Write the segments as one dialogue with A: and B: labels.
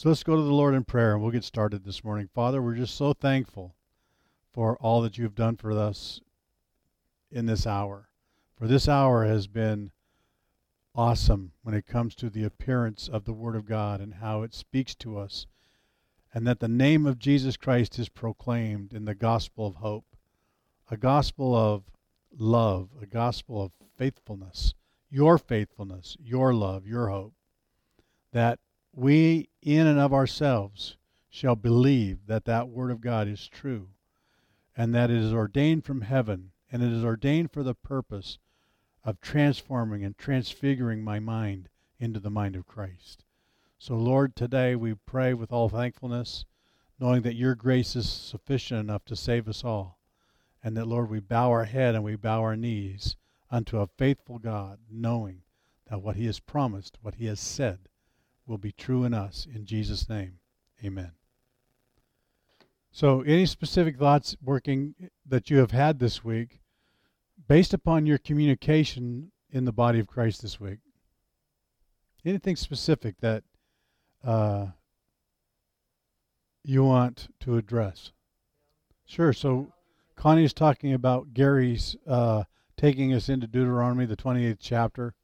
A: So let's go to the Lord in prayer and we'll get started this morning. Father, we're just so thankful for all that you've done for us in this hour. For this hour has been awesome when it comes to the appearance of the Word of God and how it speaks to us, and that the name of Jesus Christ is proclaimed in the gospel of hope, a gospel of love, a gospel of faithfulness, your faithfulness, your love, your hope, that we in and of ourselves shall believe that that Word of God is true and that it is ordained from heaven and it is ordained for the purpose of transforming and transfiguring my mind into the mind of Christ. So, Lord, today we pray with all thankfulness, knowing that your grace is sufficient enough to save us all. And that, Lord, we bow our head and we bow our knees unto a faithful God, knowing that what he has promised, what he has said, will be true in us. In Jesus' name, amen. So, any specific thoughts working that you have had this week based upon your communication in the body of Christ this week? Anything specific that uh, you want to address? Sure. So, Connie is talking about Gary's uh, taking us into Deuteronomy, the 28th chapter,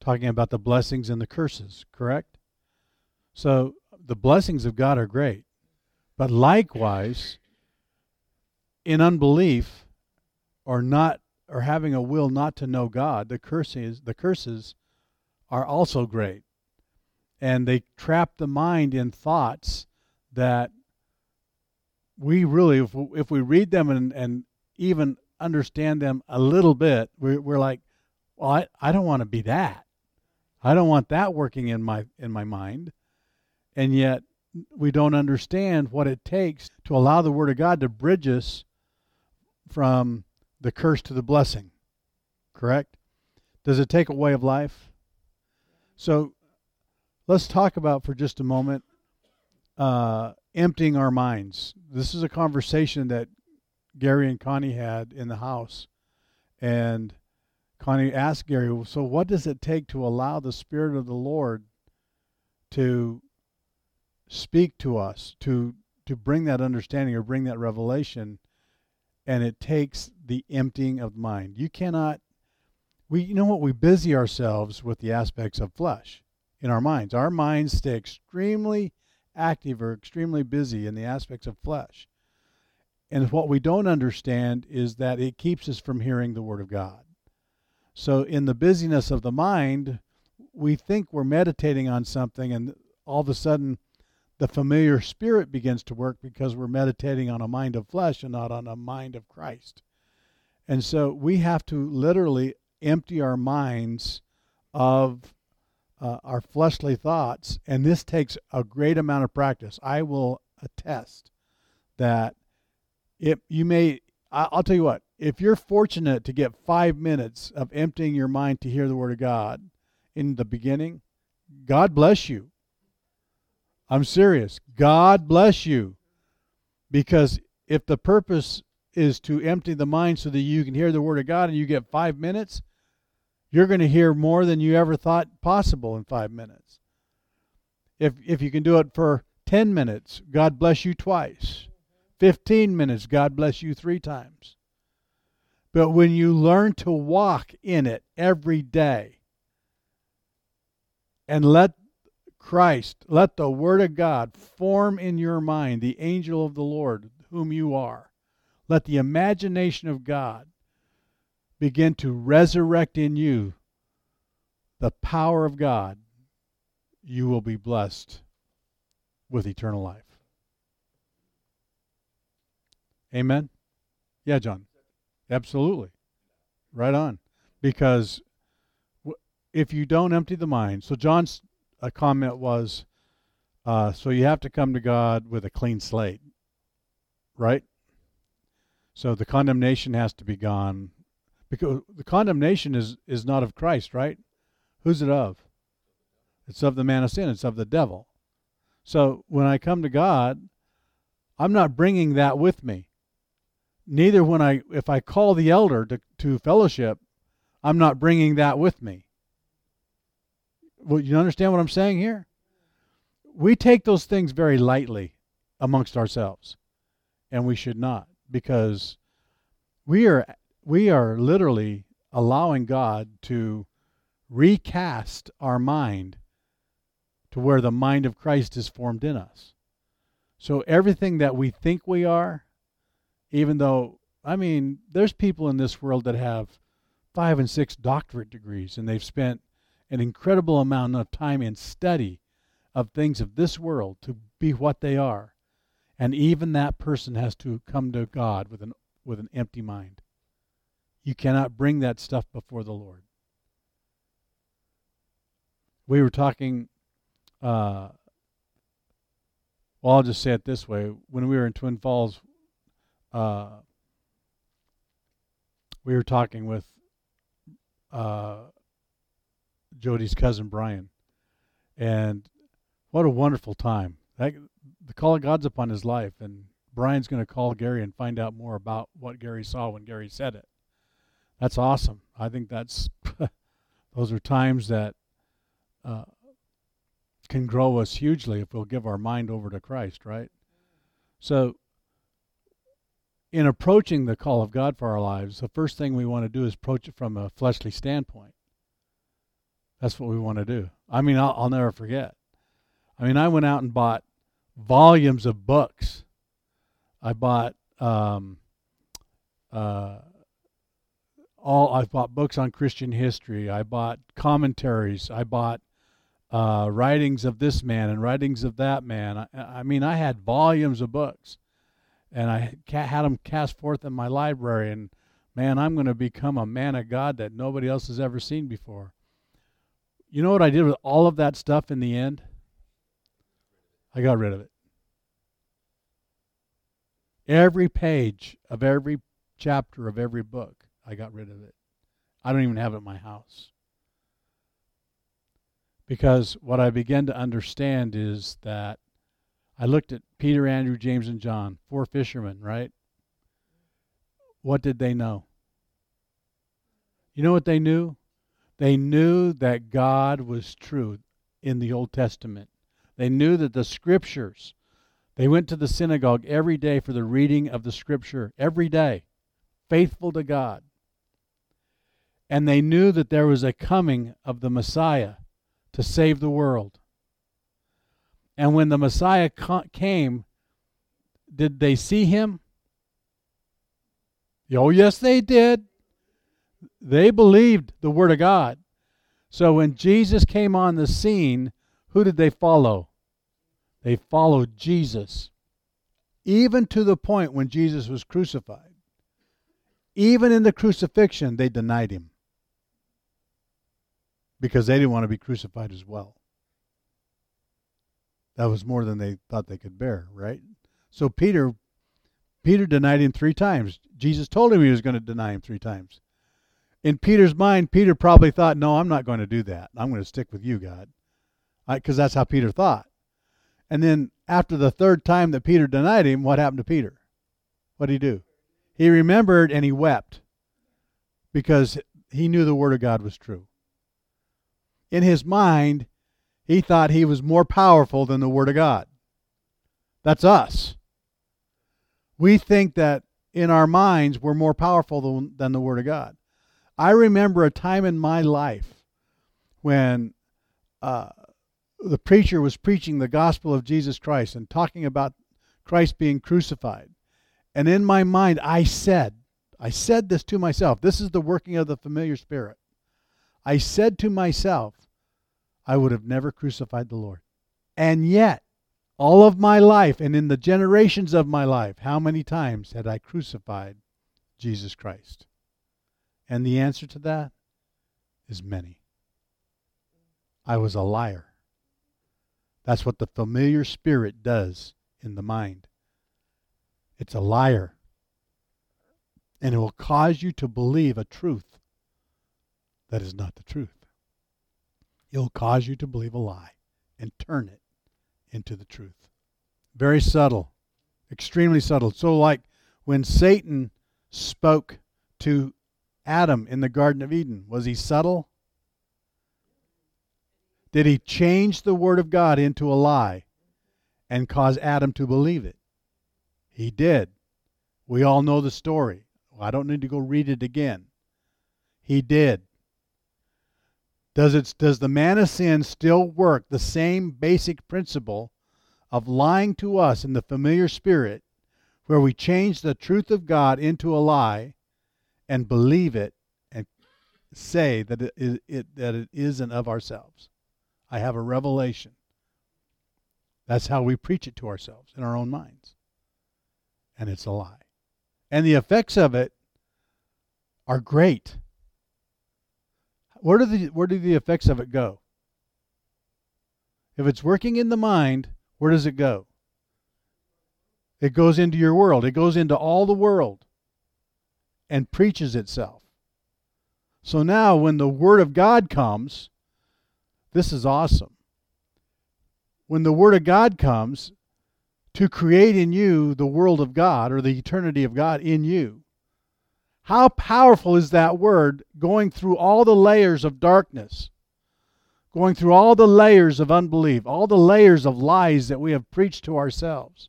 A: talking about the blessings and the curses, correct? So, the blessings of God are great. But likewise, in unbelief or not or having a will not to know God, the curses the curses are also great. And they trap the mind in thoughts that we really, if we, if we read them and, and even understand them a little bit, we're, we're like, well, I, I don't want to be that. I don't want that working in my in my mind. And yet we don't understand what it takes to allow the Word of God to bridge us from the curse to the blessing. Correct? Does it take a way of life? So let's talk about for just a moment uh, emptying our minds. This is a conversation that Gary and Connie had in the house. And Connie asked Gary, So, what does it take to allow the Spirit of the Lord to speak to us to to bring that understanding or bring that revelation and it takes the emptying of mind. You cannot we you know what? We busy ourselves with the aspects of flesh in our minds. Our minds stay extremely active or extremely busy in the aspects of flesh. And what we don't understand is that it keeps us from hearing the word of god. So in the busyness of the mind we think we're meditating on something and all of a sudden the familiar spirit begins to work because we're meditating on a mind of flesh and not on a mind of Christ. And so we have to literally empty our minds of uh, our fleshly thoughts. And this takes a great amount of practice. I will attest that if you may, I'll tell you what, if you're fortunate to get five minutes of emptying your mind to hear the Word of God in the beginning, God bless you. I'm serious. God bless you. Because if the purpose is to empty the mind so that you can hear the Word of God and you get five minutes, you're going to hear more than you ever thought possible in five minutes. If, if you can do it for 10 minutes, God bless you twice. 15 minutes, God bless you three times. But when you learn to walk in it every day and let Christ, let the Word of God form in your mind the angel of the Lord, whom you are. Let the imagination of God begin to resurrect in you the power of God. You will be blessed with eternal life. Amen? Yeah, John. Absolutely. Right on. Because if you don't empty the mind, so John's a comment was, uh, so you have to come to God with a clean slate, right? So the condemnation has to be gone, because the condemnation is is not of Christ, right? Who's it of? It's of the man of sin. It's of the devil. So when I come to God, I'm not bringing that with me. Neither when I if I call the elder to, to fellowship, I'm not bringing that with me. Well, you understand what I'm saying here? we take those things very lightly amongst ourselves, and we should not because we are we are literally allowing God to recast our mind to where the mind of Christ is formed in us. So everything that we think we are, even though I mean, there's people in this world that have five and six doctorate degrees, and they've spent an incredible amount of time in study of things of this world to be what they are. And even that person has to come to God with an with an empty mind. You cannot bring that stuff before the Lord. We were talking uh, well, I'll just say it this way. When we were in Twin Falls, uh, we were talking with uh, Jody's cousin Brian, and what a wonderful time! That, the call of God's upon his life, and Brian's going to call Gary and find out more about what Gary saw when Gary said it. That's awesome. I think that's those are times that uh, can grow us hugely if we'll give our mind over to Christ, right? So in approaching the call of God for our lives, the first thing we want to do is approach it from a fleshly standpoint. That's what we want to do. I mean, I'll, I'll never forget. I mean, I went out and bought volumes of books. I bought um, uh, all. I bought books on Christian history. I bought commentaries. I bought uh, writings of this man and writings of that man. I, I mean, I had volumes of books and I had them cast forth in my library. And man, I'm going to become a man of God that nobody else has ever seen before. You know what I did with all of that stuff in the end? I got rid of it. Every page of every chapter of every book, I got rid of it. I don't even have it in my house. Because what I began to understand is that I looked at Peter, Andrew, James, and John, four fishermen, right? What did they know? You know what they knew? They knew that God was true in the Old Testament. They knew that the scriptures, they went to the synagogue every day for the reading of the scripture, every day, faithful to God. And they knew that there was a coming of the Messiah to save the world. And when the Messiah came, did they see him? Oh, yes, they did. They believed the Word of God. So when Jesus came on the scene, who did they follow? They followed Jesus. Even to the point when Jesus was crucified. Even in the crucifixion, they denied him because they didn't want to be crucified as well. That was more than they thought they could bear, right? So Peter Peter denied him 3 times. Jesus told him he was going to deny him 3 times. In Peter's mind, Peter probably thought, "No, I'm not going to do that. I'm going to stick with you, God." Because that's how Peter thought. And then after the third time that Peter denied him, what happened to Peter? What did he do? He remembered and he wept because he knew the word of God was true. In his mind, he thought he was more powerful than the Word of God. That's us. We think that in our minds we're more powerful than, the Word of God. I remember a time in my life when uh, the preacher was preaching the gospel of Jesus Christ and talking about Christ being crucified. And in my mind, I said, I said this to myself. This is the working of the familiar spirit. I said to myself, I would have never crucified the Lord. And yet, all of my life and in the generations of my life, how many times had I crucified Jesus Christ? And the answer to that is many. I was a liar. That's what the familiar spirit does in the mind. It's a liar. And it will cause you to believe a truth that is not the truth. It'll cause you to believe a lie and turn it into the truth. Very subtle, extremely subtle. So, like when Satan spoke to Adam in the Garden of Eden, was he subtle? Did he change the Word of God into a lie? and cause Adam to believe it? He did. We all know the story. I don't need to go read it again. He did. Does it does the man of sin still work the same basic principle of lying to us in the familiar spirit where we change the truth of God into a lie and believe it and say that it, it, it that it isn't of ourselves. I have a revelation. That's how we preach it to ourselves in our own minds. And it's a lie. And the effects of it are great. Where do the where do the effects of it go? If it's working in the mind, where does it go? It goes into your world. It goes into all the world and preaches itself. So now when the word of God comes, this is awesome. When the word of God comes to create in you the world of God or the eternity of God in you, how powerful is that word going through all the layers of darkness, going through all the layers of unbelief, all the layers of lies that we have preached to ourselves?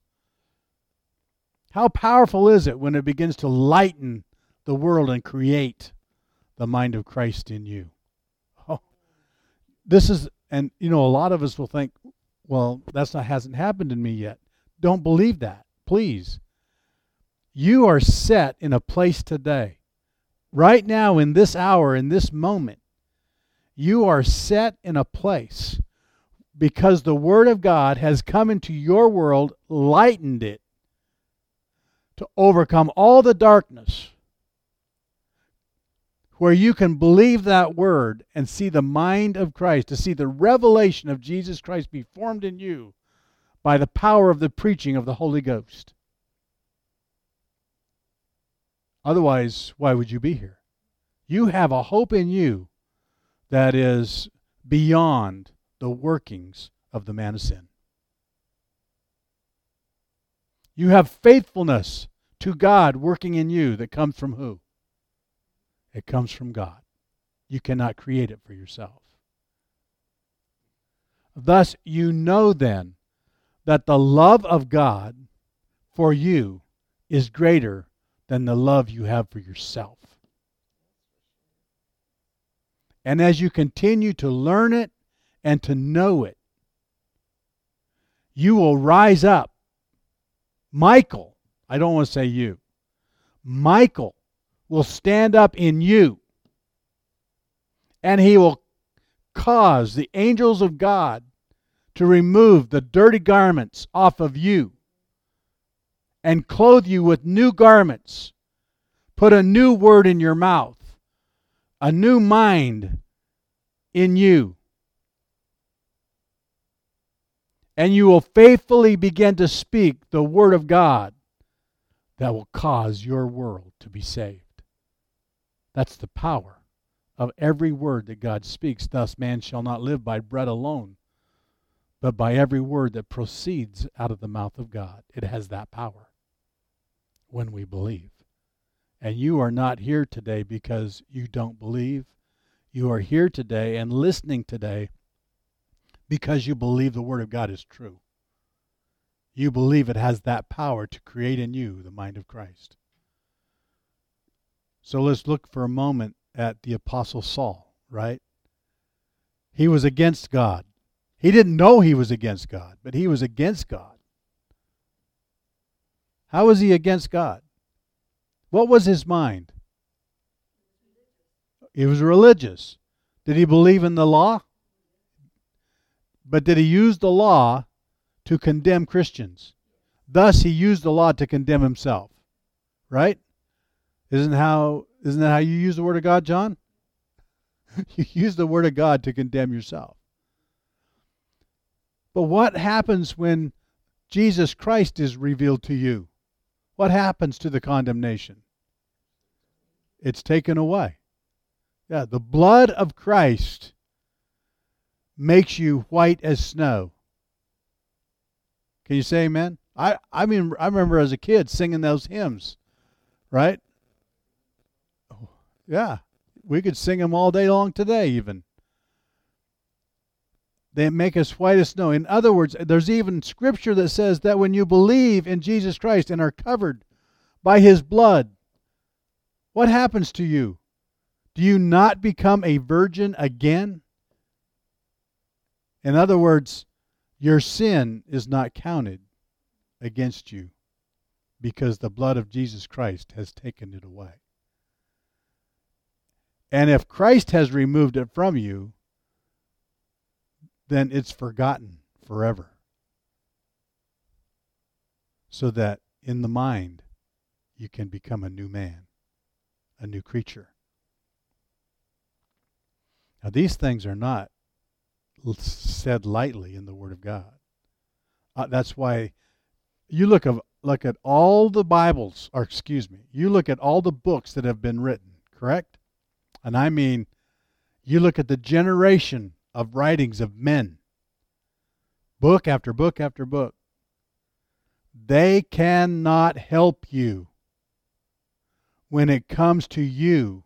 A: How powerful is it when it begins to lighten the world and create the mind of Christ in you? Oh, this is, and you know, a lot of us will think, well, that's not hasn't happened in me yet. Don't believe that, please. You are set in a place today. Right now, in this hour, in this moment, you are set in a place because the Word of God has come into your world, lightened it to overcome all the darkness, where you can believe that Word and see the mind of Christ, to see the revelation of Jesus Christ be formed in you by the power of the preaching of the Holy Ghost. Otherwise, why would you be here? You have a hope in you that is beyond the workings of the man of sin. You have faithfulness to God working in you that comes from who? It comes from God. You cannot create it for yourself. Thus, you know then that the love of God for you is greater than the love you have for yourself. And as you continue to learn it and to know it, you will rise up. Michael, I don't want to say you, Michael will stand up in you and he will cause the angels of God to remove the dirty garments off of you and clothe you with new garments. Put a new word in your mouth, a new mind in you. And you will faithfully begin to speak the word of God that will cause your world to be saved. That's the power of every word that God speaks. Thus, man shall not live by bread alone, but by every word that proceeds out of the mouth of God. It has that power when we believe. And you are not here today because you don't believe. You are here today and listening today because you believe the Word of God is true. You believe it has that power to create in you the mind of Christ. So let's look for a moment at the Apostle Saul, right? He was against God. He didn't know he was against God, but he was against God. How was he against God? What was his mind? He was religious. Did he believe in the law? But did he use the law to condemn Christians? Thus he used the law to condemn himself. Right? Isn't how isn't that how you use the word of God, John? you use the word of God to condemn yourself. But what happens when Jesus Christ is revealed to you? what happens to the condemnation? It's taken away. Yeah, the blood of Christ makes you white as snow. Can you say amen? I, I mean, I remember as a kid singing those hymns, right? Yeah, we could sing them all day long today, even. They make us white as snow. In other words, there's even scripture that says that when you believe in Jesus Christ and are covered by his blood, what happens to you? Do you not become a virgin again? In other words, your sin is not counted against you because the blood of Jesus Christ has taken it away. And if Christ has removed it from you, then it's forgotten forever. So that in the mind, you can become a new man, a new creature. Now, these things are not said lightly in the Word of God. Uh, that's why you look of look at all the Bibles, or excuse me, you look at all the books that have been written, correct? And I mean, you look at the generation of writings of men, book after book after book. They cannot help you when it comes to you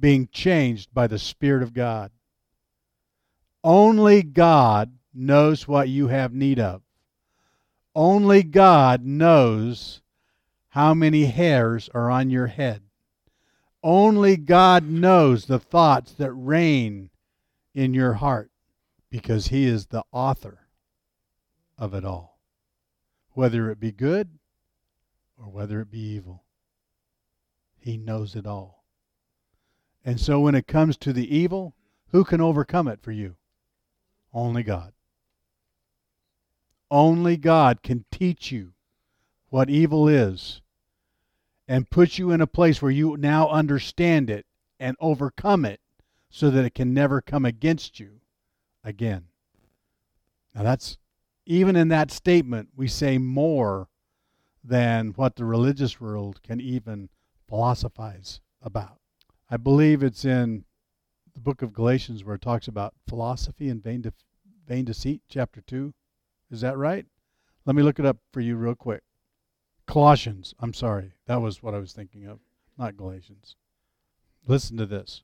A: being changed by the Spirit of God. Only God knows what you have need of. Only God knows how many hairs are on your head. Only God knows the thoughts that reign in your heart because He is the author of it all, whether it be good or whether it be evil. He knows it all. And so when it comes to the evil, who can overcome it for you? Only God. Only God can teach you what evil is and put you in a place where you now understand it and overcome it so that it can never come against you again. Now, that's even in that statement, we say more than what the religious world can even philosophize about. I believe it's in the book of Galatians where it talks about philosophy and vain, de- vain deceit, chapter 2. Is that right? Let me look it up for you real quick. Colossians. I'm sorry. That was what I was thinking of, not Galatians. Listen to this.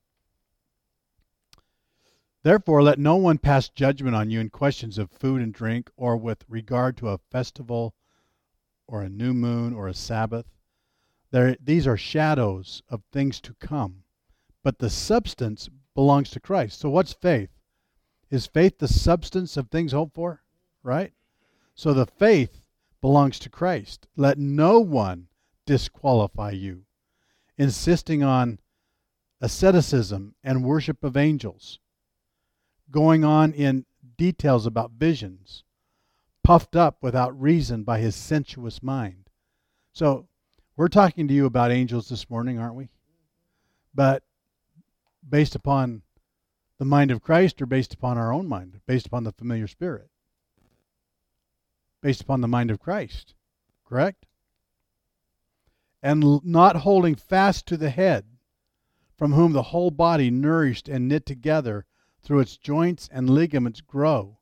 A: Therefore, let no one pass judgment on you in questions of food and drink, or with regard to a festival, or a new moon, or a Sabbath. There, these are shadows of things to come, but the substance belongs to Christ. So, what's faith? Is faith the substance of things hoped for? Right? So, the faith belongs to Christ. Let no one disqualify you, insisting on asceticism and worship of angels going on in details about visions, puffed up without reason by his sensuous mind. So, we're talking to you about angels this morning, aren't we? But based upon the mind of Christ or based upon our own mind, based upon the familiar spirit? Based upon the mind of Christ, correct? And not holding fast to the head, from whom the whole body, nourished and knit together through its joints and ligaments grow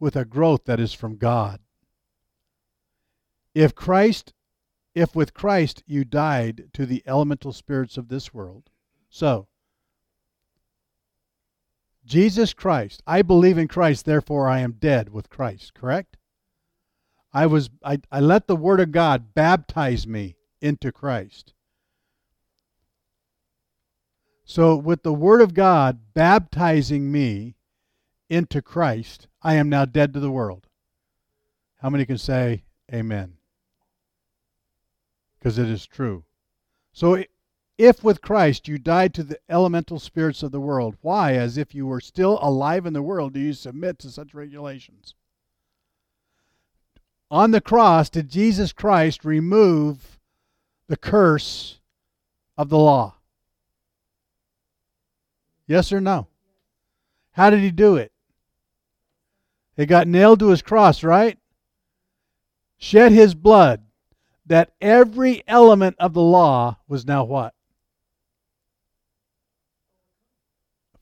A: with a growth that is from God. If Christ if with Christ you died to the elemental spirits of this world. So, Jesus Christ, I believe in Christ, therefore I am dead with Christ, correct? I was I, I let the word of God baptize me into Christ. So, with the Word of God baptizing me into Christ, I am now dead to the world. How many can say amen? Because it is true. So, if with Christ you died to the elemental spirits of the world, why, as if you were still alive in the world, do you submit to such regulations? On the cross, did Jesus Christ remove the curse of the law? Yes or no? How did he do it? He got nailed to his cross, right? Shed his blood that every element of the law was now what?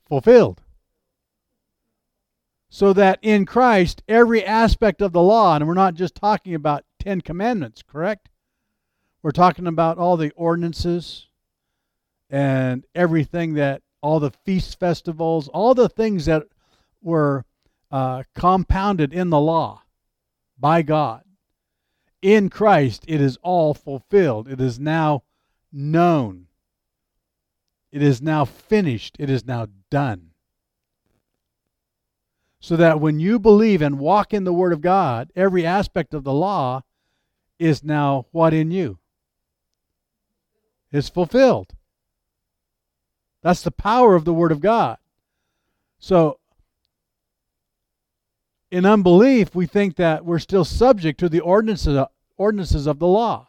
A: Fulfilled. So that in Christ, every aspect of the law, and we're not just talking about Ten Commandments, correct? We're talking about all the ordinances and everything that all the feast festivals, all the things that were uh, compounded in the law by God. In Christ, it is all fulfilled. It is now known. It is now finished. It is now done. So that when you believe and walk in the Word of God, every aspect of the law is now what in you? Is fulfilled. That's the power of the Word of God. So, in unbelief, we think that we're still subject to the ordinances, ordinances of the law.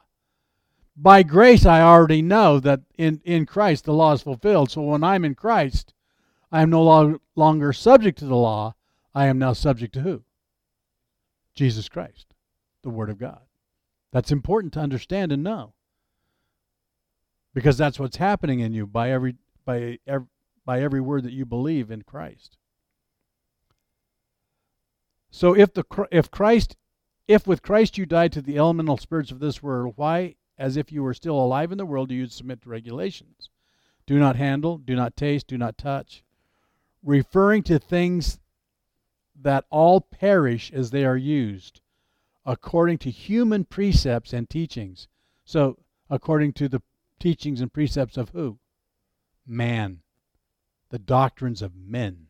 A: By grace, I already know that in, in Christ the law is fulfilled. So when I'm in Christ, I am no longer subject to the law. I am now subject to who? Jesus Christ, the Word of God. That's important to understand and know. Because that's what's happening in you by every by every, by every word that you believe in Christ. So if the if Christ if with Christ you died to the elemental spirits of this world, why as if you were still alive in the world do you submit to regulations? Do not handle, do not taste, do not touch, referring to things that all perish as they are used, according to human precepts and teachings. So, according to the teachings and precepts of who? Man. The doctrines of men,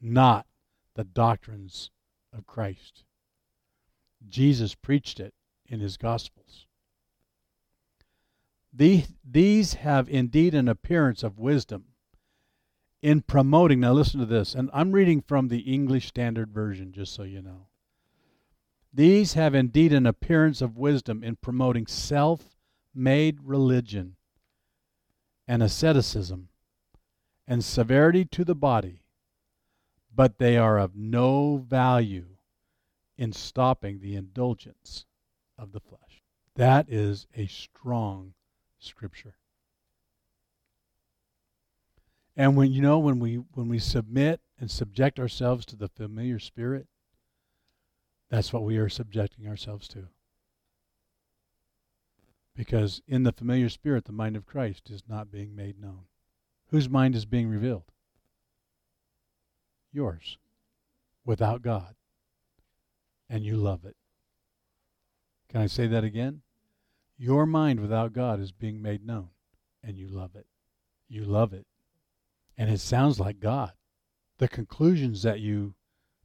A: not the doctrines of Christ. Jesus preached it in his Gospels. these have indeed an appearance of wisdom in promoting. Now, listen to this, and I'm reading from the English Standard Version, just so you know. These have indeed an appearance of wisdom in promoting self made religion and asceticism and severity to the body but they are of no value in stopping the indulgence of the flesh. That is a strong scripture. And when you know when we when we submit and subject ourselves to the familiar spirit, that's what we are subjecting ourselves to. Because in the familiar spirit the mind of Christ is not being made known. Whose mind is being revealed? yours without God. And you love it. Can I say that again? Your mind without God is being made known, and you love it. You love it. And it sounds like God. The conclusions that you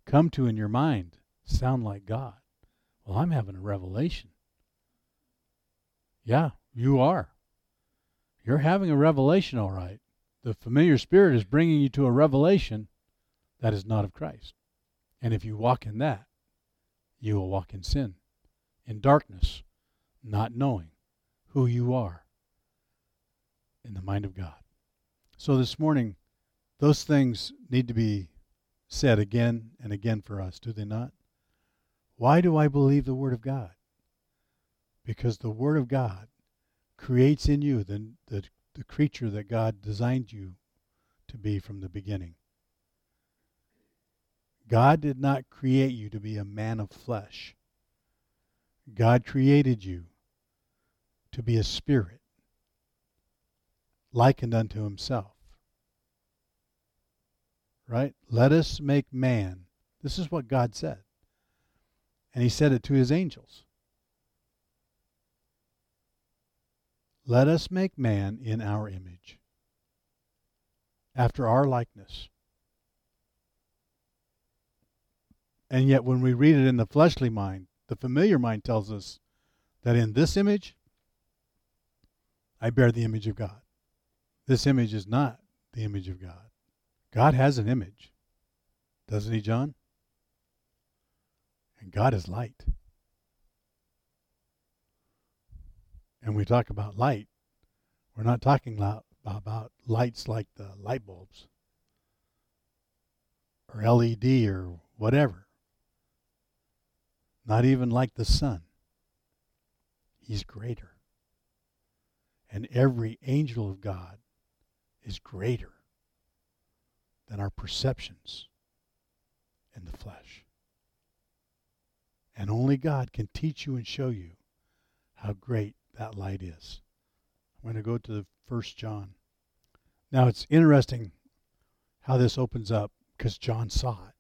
A: come to in your mind sound like God. Well, I'm having a revelation. Yeah, you are. You're having a revelation, all right. The familiar spirit is bringing you to a revelation that is not of Christ. And if you walk in that, you will walk in sin, in darkness, not knowing who you are in the mind of God. So this morning, those things need to be said again and again for us, do they not? Why do I believe the Word of God? Because the Word of God creates in you the, the, the creature that God designed you to be from the beginning. God did not create you to be a man of flesh. God created you to be a spirit, likened unto himself. Right? Let us make man. This is what God said. And he said it to his angels. Let us make man in our image, after our likeness. And yet, when we read it in the fleshly mind, the familiar mind tells us that in this image, I bear the image of God. This image is not the image of God. God has an image, doesn't he, John? And God is light. And we talk about light, we're not talking about lights like the light bulbs or LED or whatever not even like the sun. He's greater. And every angel of God is greater than our perceptions in the flesh. And only God can teach you and show you how great that light is. I'm going to go to the first John. Now it's interesting how this opens up because John saw it.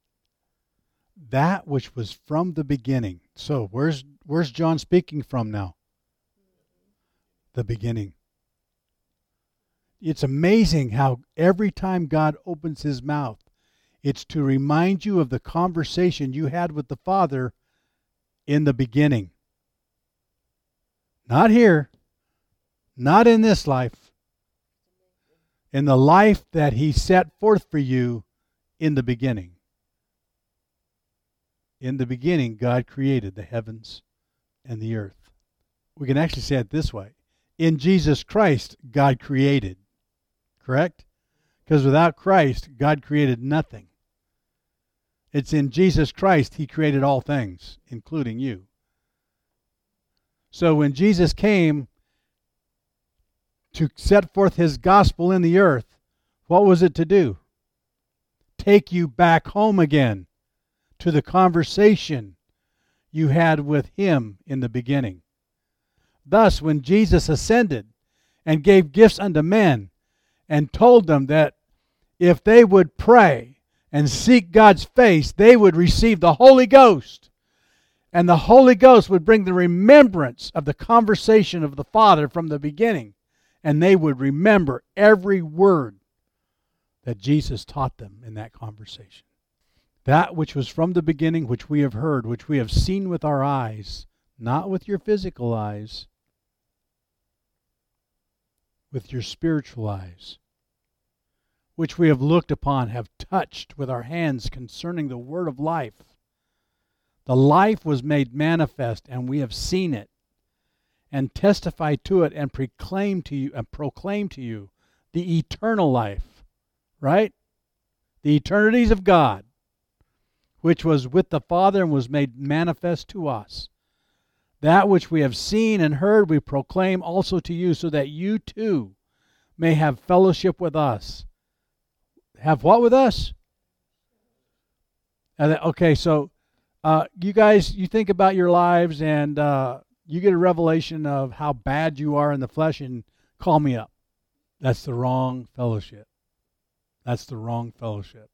A: that which was from the beginning. So where's where's John speaking from now? The beginning. It's amazing how every time God opens his mouth, it's to remind you of the conversation you had with the Father in the beginning. Not here, not in this life, in the life that He set forth for you in the beginning. In the beginning, God created the heavens and the earth. We can actually say it this way In Jesus Christ, God created. Correct? Because without Christ, God created nothing. It's in Jesus Christ He created all things, including you. So when Jesus came to set forth His gospel in the earth, what was it to do? Take you back home again to the conversation you had with Him in the beginning. Thus, when Jesus ascended and gave gifts unto men and told them that if they would pray, and seek God's face, they would receive the Holy Ghost. And the Holy Ghost would bring the remembrance of the conversation of the Father from the beginning. And they would remember every word that Jesus taught them in that conversation. That which was from the beginning, which we have heard, which we have seen with our eyes, not with your physical eyes, with your spiritual eyes which we have looked upon, have touched with our hands concerning the word of life. The life was made manifest, and we have seen it, and testify to it, and proclaim to you, and proclaim to you the eternal life, right? The eternities of God, which was with the Father and was made manifest to us. That which we have seen and heard, we proclaim also to you, so that you too may have fellowship with us have what with us? And then, okay, so uh, you guys, you think about your lives and uh, you get a revelation of how bad you are in the flesh and call me up. That's the wrong fellowship. That's the wrong fellowship.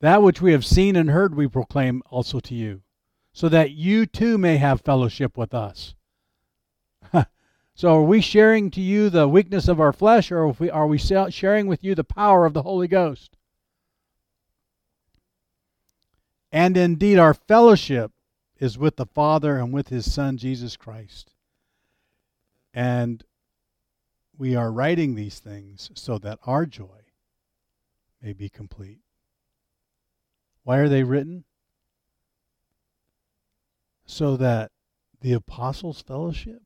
A: That which we have seen and heard, we proclaim also to you, so that you too may have fellowship with us. so, are we sharing to you the weakness of our flesh, or are we sharing with you the power of the Holy Ghost? And indeed, our fellowship is with the Father and with His Son, Jesus Christ. And we are writing these things so that our joy may be complete. Why are they written? So that the apostles' fellowship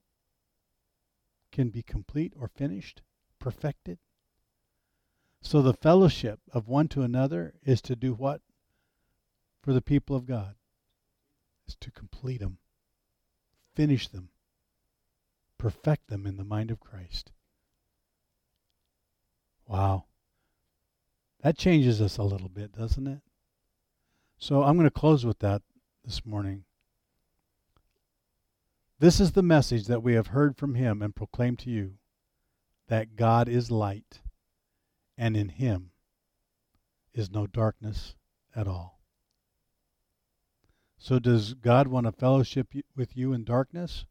A: can be complete or finished, perfected. So the fellowship of one to another is to do what? for the people of God is to complete them, finish them, perfect them in the mind of Christ. Wow. That changes us a little bit, doesn't it? So I'm going to close with that this morning. This is the message that we have heard from him and proclaimed to you that God is light, and in him is no darkness at all. So, does God want to fellowship with you in darkness?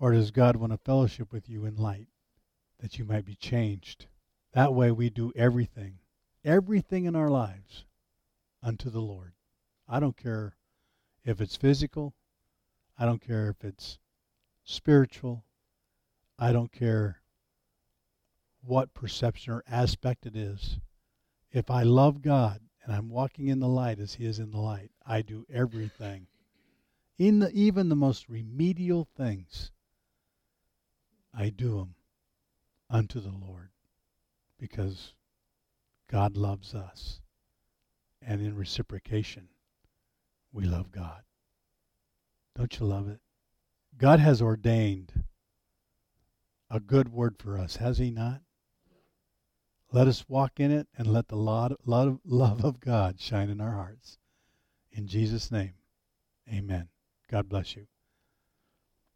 A: Or does God want to fellowship with you in light that you might be changed? That way, we do everything, everything in our lives unto the Lord. I don't care if it's physical, I don't care if it's spiritual, I don't care what perception or aspect it is. If I love God, and I'm walking in the light as He is in the light, I do everything, in the, even the most remedial things, I do them unto the Lord because God loves us. And in reciprocation, we love God. Don't you love it? God has ordained a good word for us, has He not? Let us walk in it and let the love of God shine in our hearts. In Jesus' name, amen. God bless you.